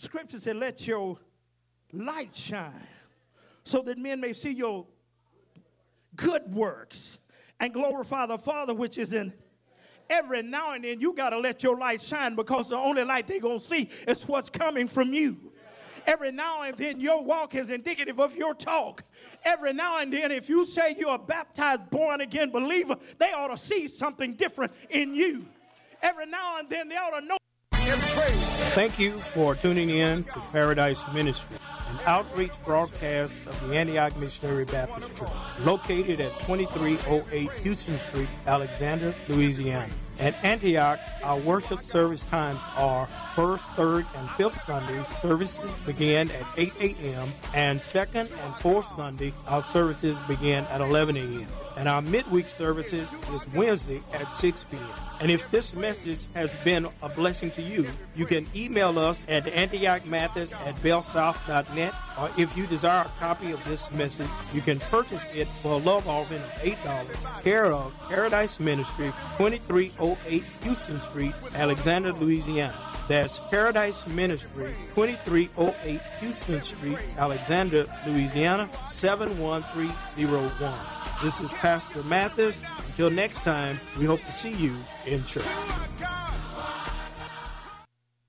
Scripture said, Let your light shine so that men may see your good works and glorify the Father which is in every now and then you got to let your light shine because the only light they're going to see is what's coming from you. Every now and then your walk is indicative of your talk. Every now and then, if you say you're a baptized, born again believer, they ought to see something different in you. Every now and then, they ought to know. Thank you for tuning in to Paradise Ministry, an outreach broadcast of the Antioch Missionary Baptist Church, located at 2308 Houston Street, Alexandria, Louisiana. At Antioch, our worship service times are first, third, and fifth Sundays. Services begin at 8 a.m. and second and fourth Sunday, our services begin at 11 a.m. And our midweek services is Wednesday at 6 p.m. And if this message has been a blessing to you, you can email us at antiochmathis at bellsouth.net, or if you desire a copy of this message, you can purchase it for a love offering of $8, care of Paradise Ministry, 2308 Houston Street, Alexandria, Louisiana. That's Paradise Ministry, 2308 Houston Street, Alexandria, Louisiana, 71301. This is Pastor Mathis. Until next time, we hope to see you in church.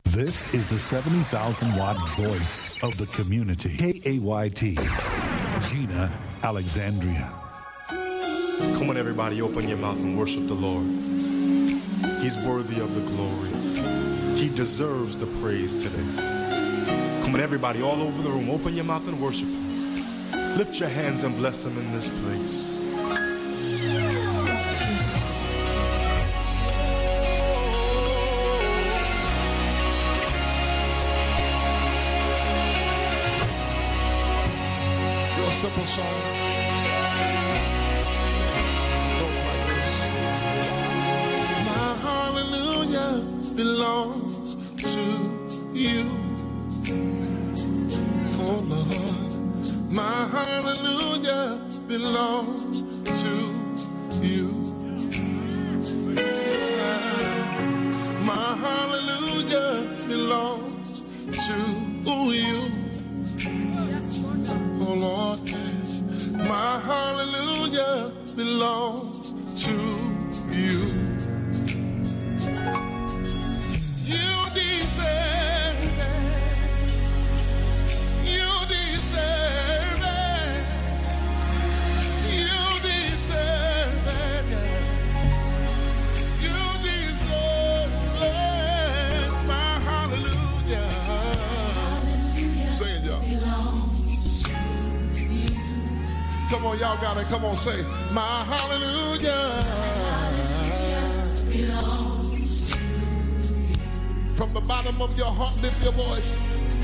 This is the 70,000 watt voice of the community. KAYT. Jena Alexandria. Come on, everybody, open your mouth and worship the Lord. He's worthy of the glory. He deserves the praise today. Come on, everybody, all over the room, open your mouth and worship Him. Lift your hands and bless Him in this place. Simple song. Got it. Come on, say, My hallelujah. From the bottom of your heart, lift your voice.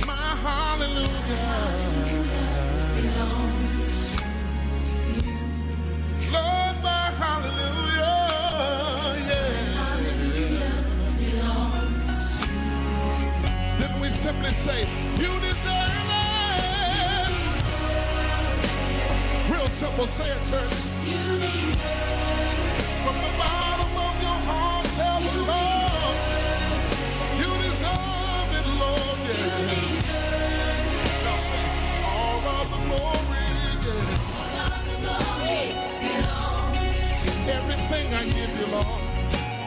My hallelujah. Lord, my hallelujah. Yeah. Then we simply say, You deserve Real simple, say it, church. From the bottom of your heart, tell the Lord, you deserve it, Lord. Yeah. Now say, all of the glory, yeah. Everything I give you, Lord.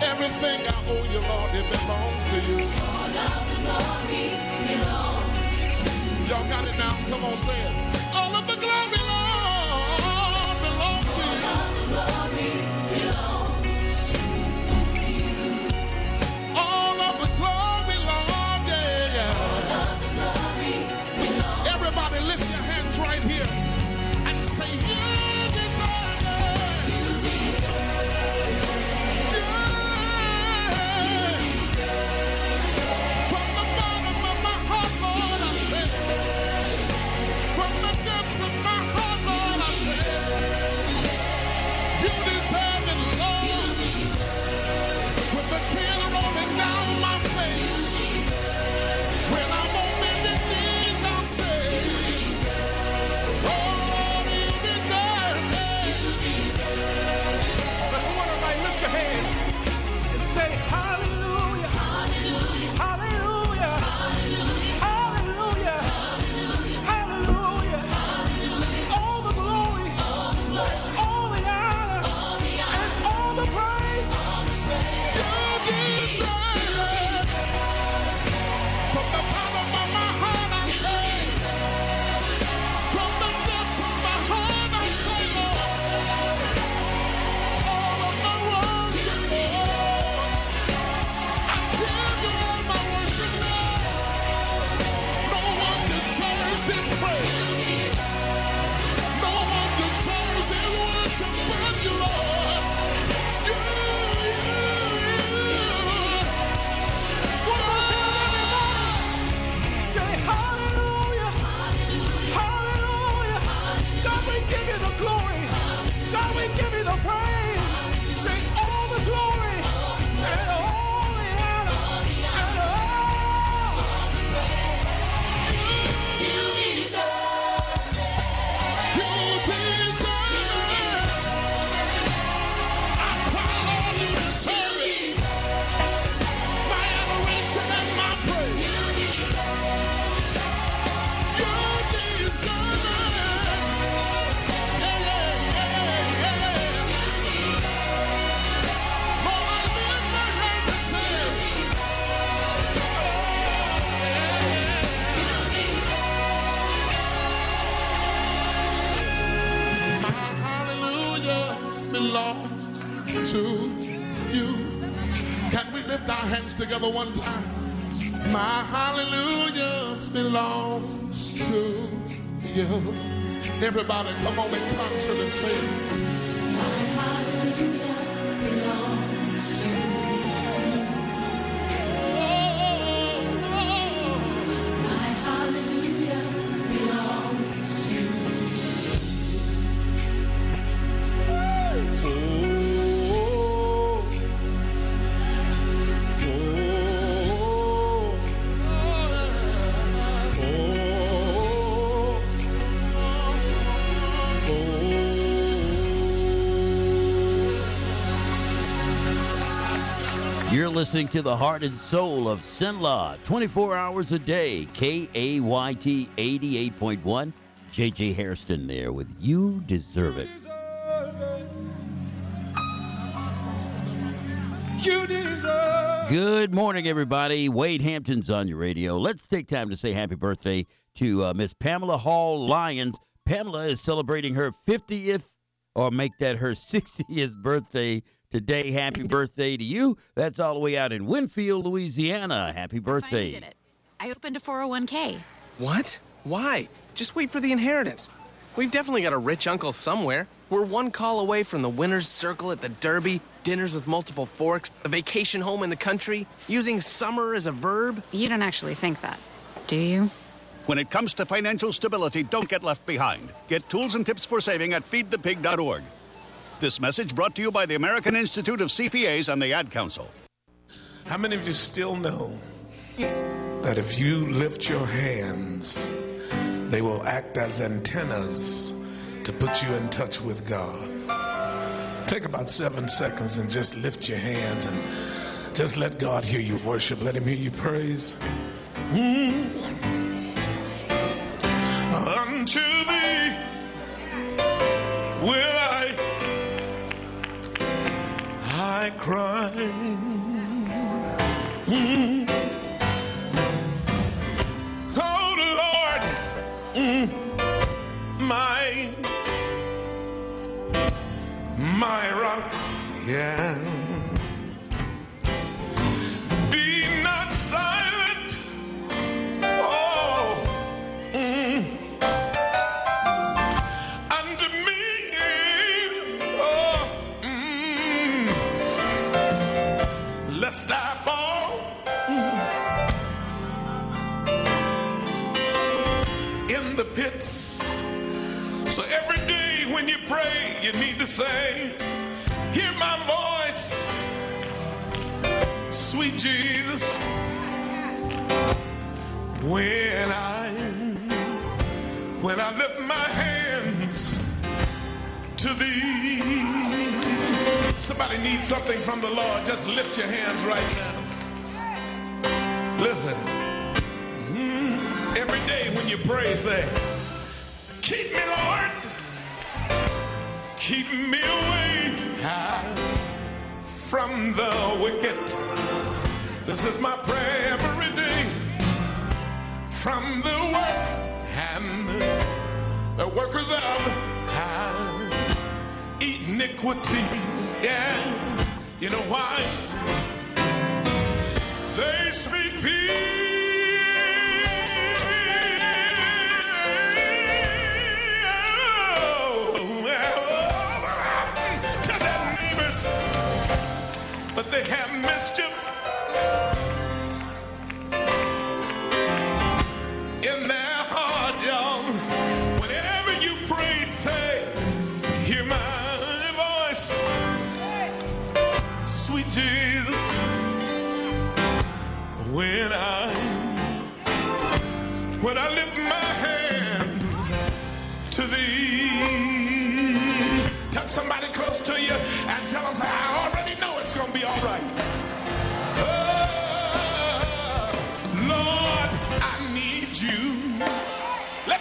Everything I owe you, Lord, it belongs to you. All of the glory belongs Y'all got it now? Come on, say it. Hands together one time. My hallelujah belongs to you. Everybody, come on in concert and say. Listening to the heart and soul of Cenla 24 hours a day. KAYT 88.1. JJ Hairston there with You Deserve It. You deserve. Good morning, everybody. Wade Hampton's on your radio. Let's take time to say happy birthday to uh, Miss Pamela Hall Lyons. Pamela is celebrating her 50th, or make that her 60th birthday today. Happy birthday to you. That's all the way out in Winnfield, Louisiana. Happy Finally birthday. did it. I opened a 401k. What? Why? Just wait for the inheritance. We've definitely got a rich uncle somewhere. We're one call away from the winner's circle at the Derby, dinners with multiple forks, a vacation home in the country, using summer as a verb. You don't actually think that, do you? When it comes to financial stability, don't get left behind. Get tools and tips for saving at feedthepig.org. This message brought to you by the American Institute of CPAs and the Ad Council. How many of you still know that if you lift your hands, they will act as antennas to put you in touch with God? Take about seven seconds and just lift your hands and just let God hear you worship. Let Him hear you praise. Mm. Cry. Mm. Oh Lord, mm, my, my rock, yeah. Say, Hear my voice, sweet Jesus. When I when I lift my hands to thee. Somebody needs something from the Lord. Just lift your hands right now. Listen. Mm-hmm. Every day when you pray, say, Keep me, Lord. Keep me away from the wicked. This is my prayer every day. From the work and the workers of iniquity. Yeah. You know why? They speak peace have mischief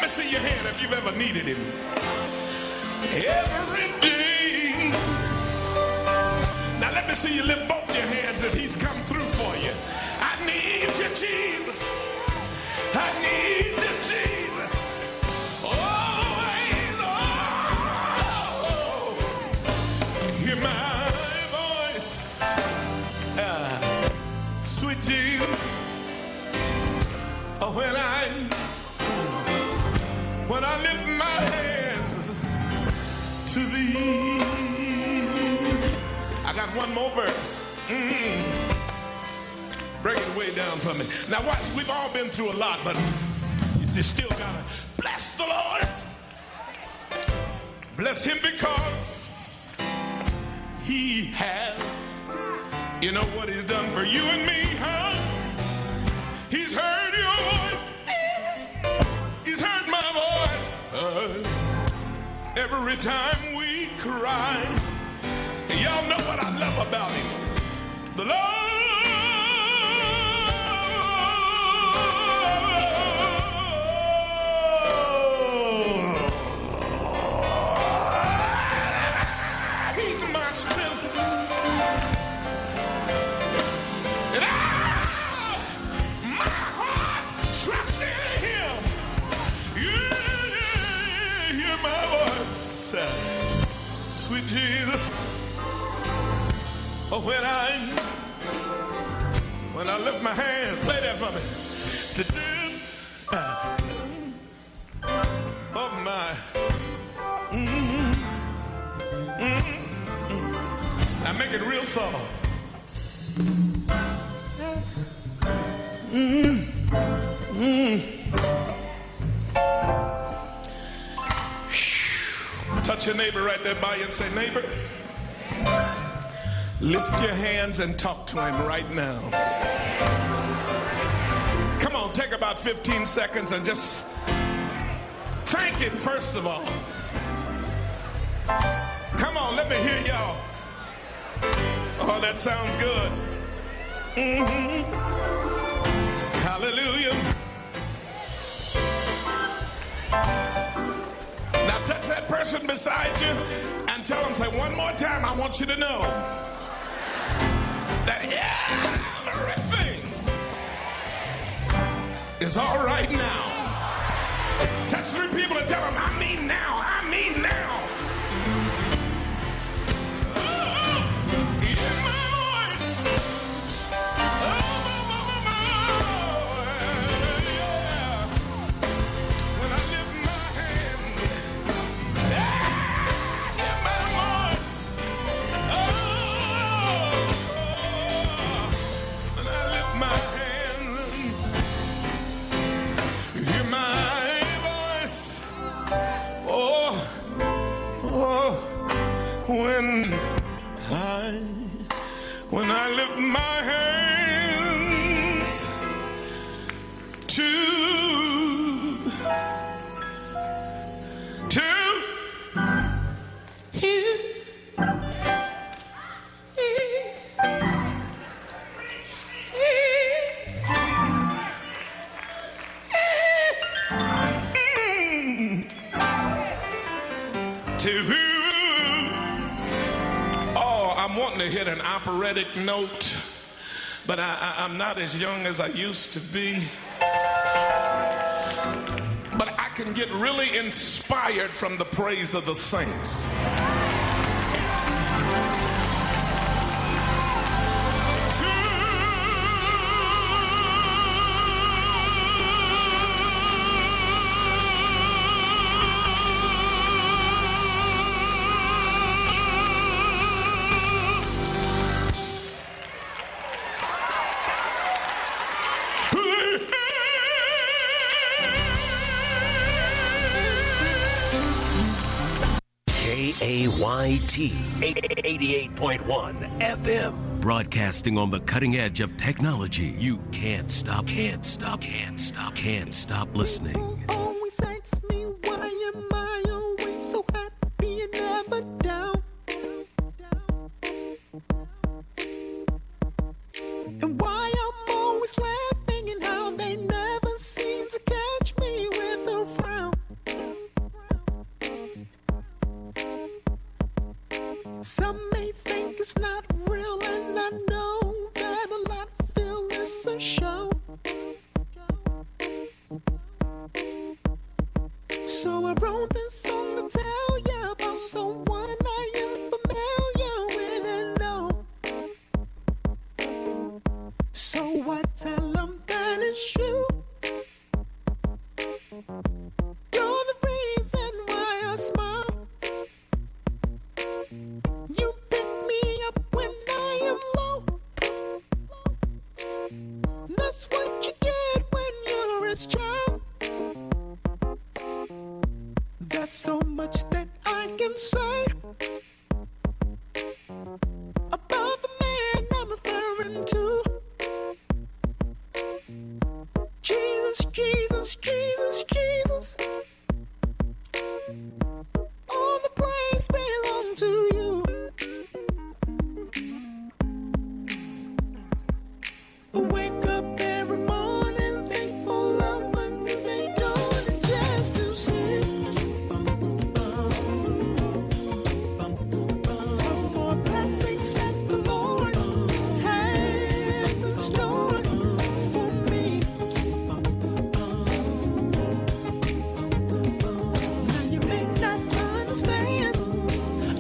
See your hand if you've ever needed him. Every day. Now let me see you lift both your hands if he's come through for you. I need you, Jesus. I need you, I lift my hands to thee. I got one more verse. Mm. Bring it way down from me. Now watch, we've all been through a lot, but you still gotta bless the Lord. Bless him because he has. You know what he's done for you and me, time we cry. Y'all know what I love about him. The Lord. Oh, when I when I lift my hands, play that for me. To do of my mm, mm, mm. Now make it real soft. Mm, mm. Touch your neighbor right there by you and say, neighbor, lift your hands and talk to him right now. Come on, take about 15 seconds and just thank him first of all. Come on, let me hear y'all. Oh, that sounds good. Mm-hmm. Hallelujah. Now touch that person beside you and tell them, say one more time, I want you to know is all right now. Touch three people and tell them, I mean To hit an operatic note, but I, I'm not as young as I used to be. But I can get really inspired from the praise of the saints. KAYT 88.1 FM. Broadcasting on the cutting edge of technology. You can't stop, can't stop, can't stop, can't stop listening.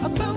about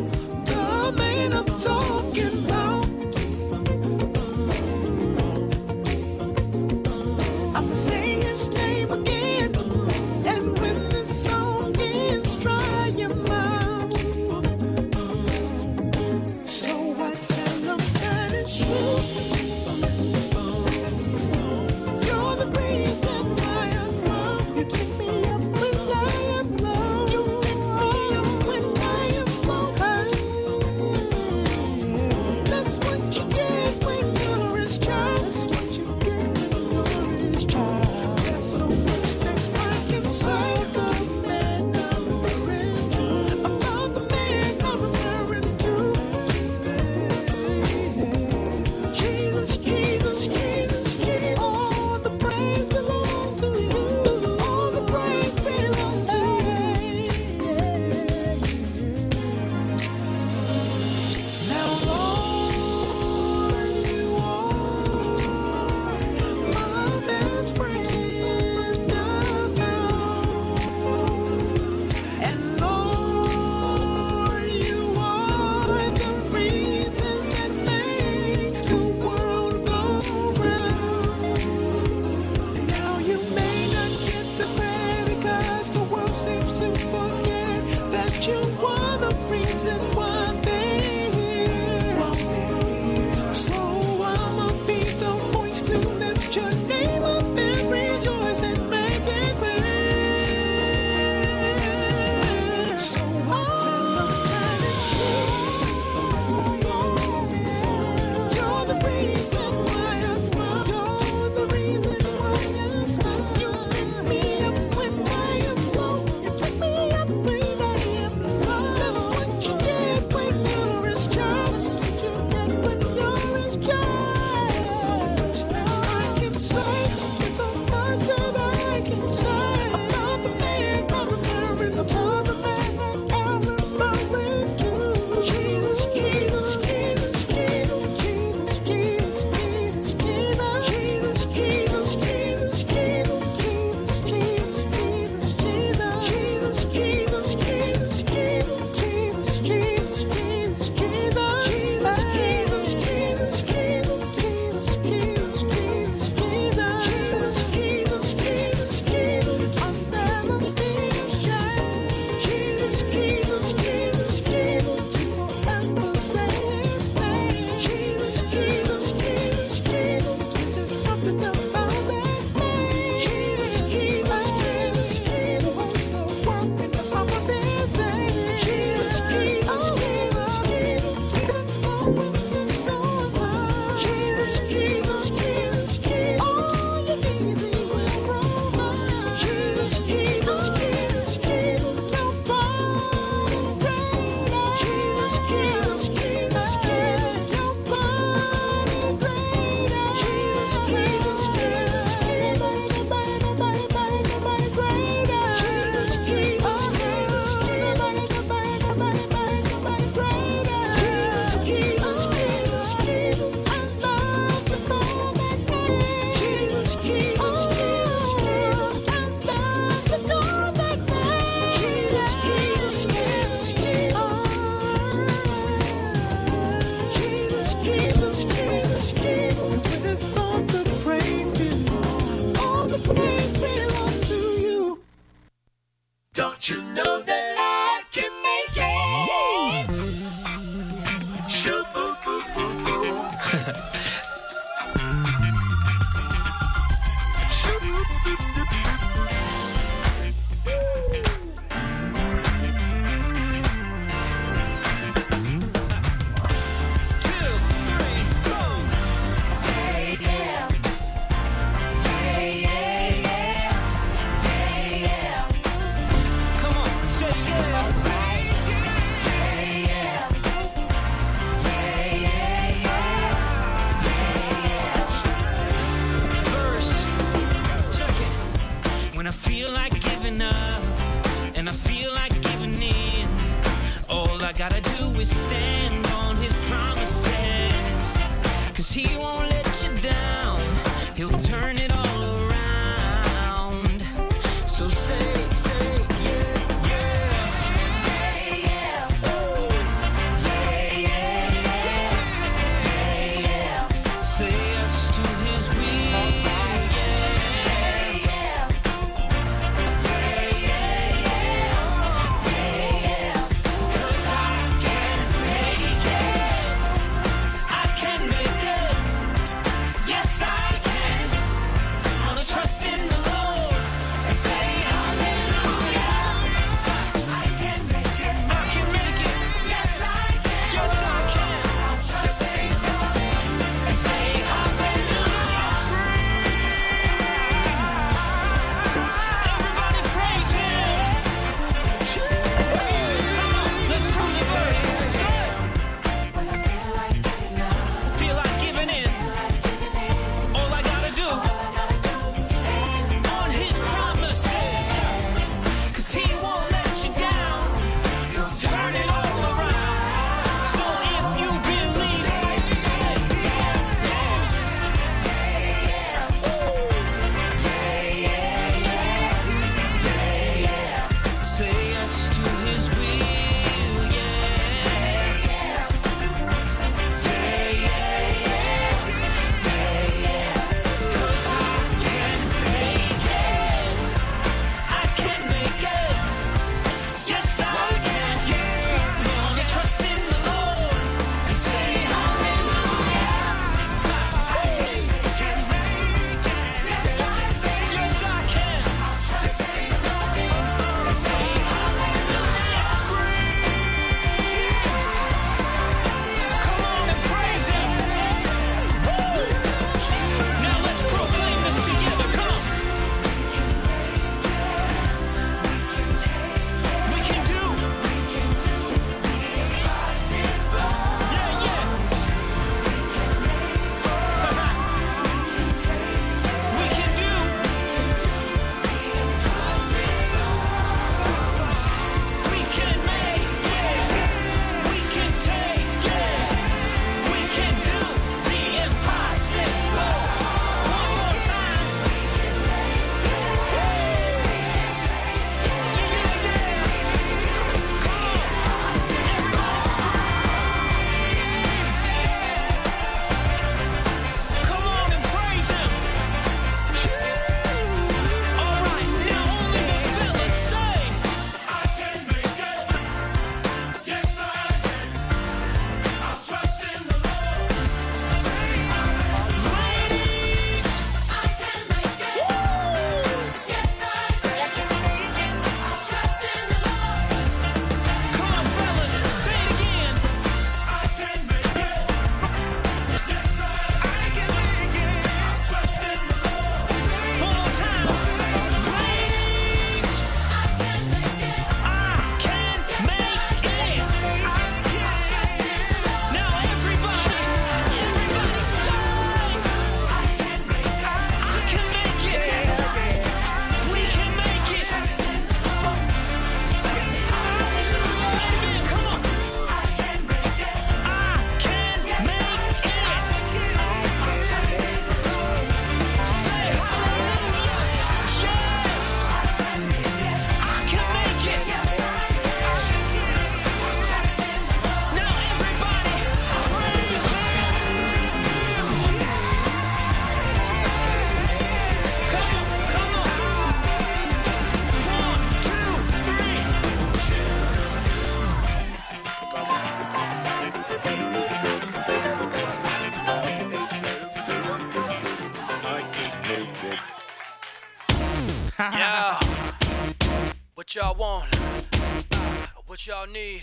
When I feel like giving up and I feel like giving in, all I gotta do is stand on his promises. Cause he won't let you down, he'll turn it on. knee.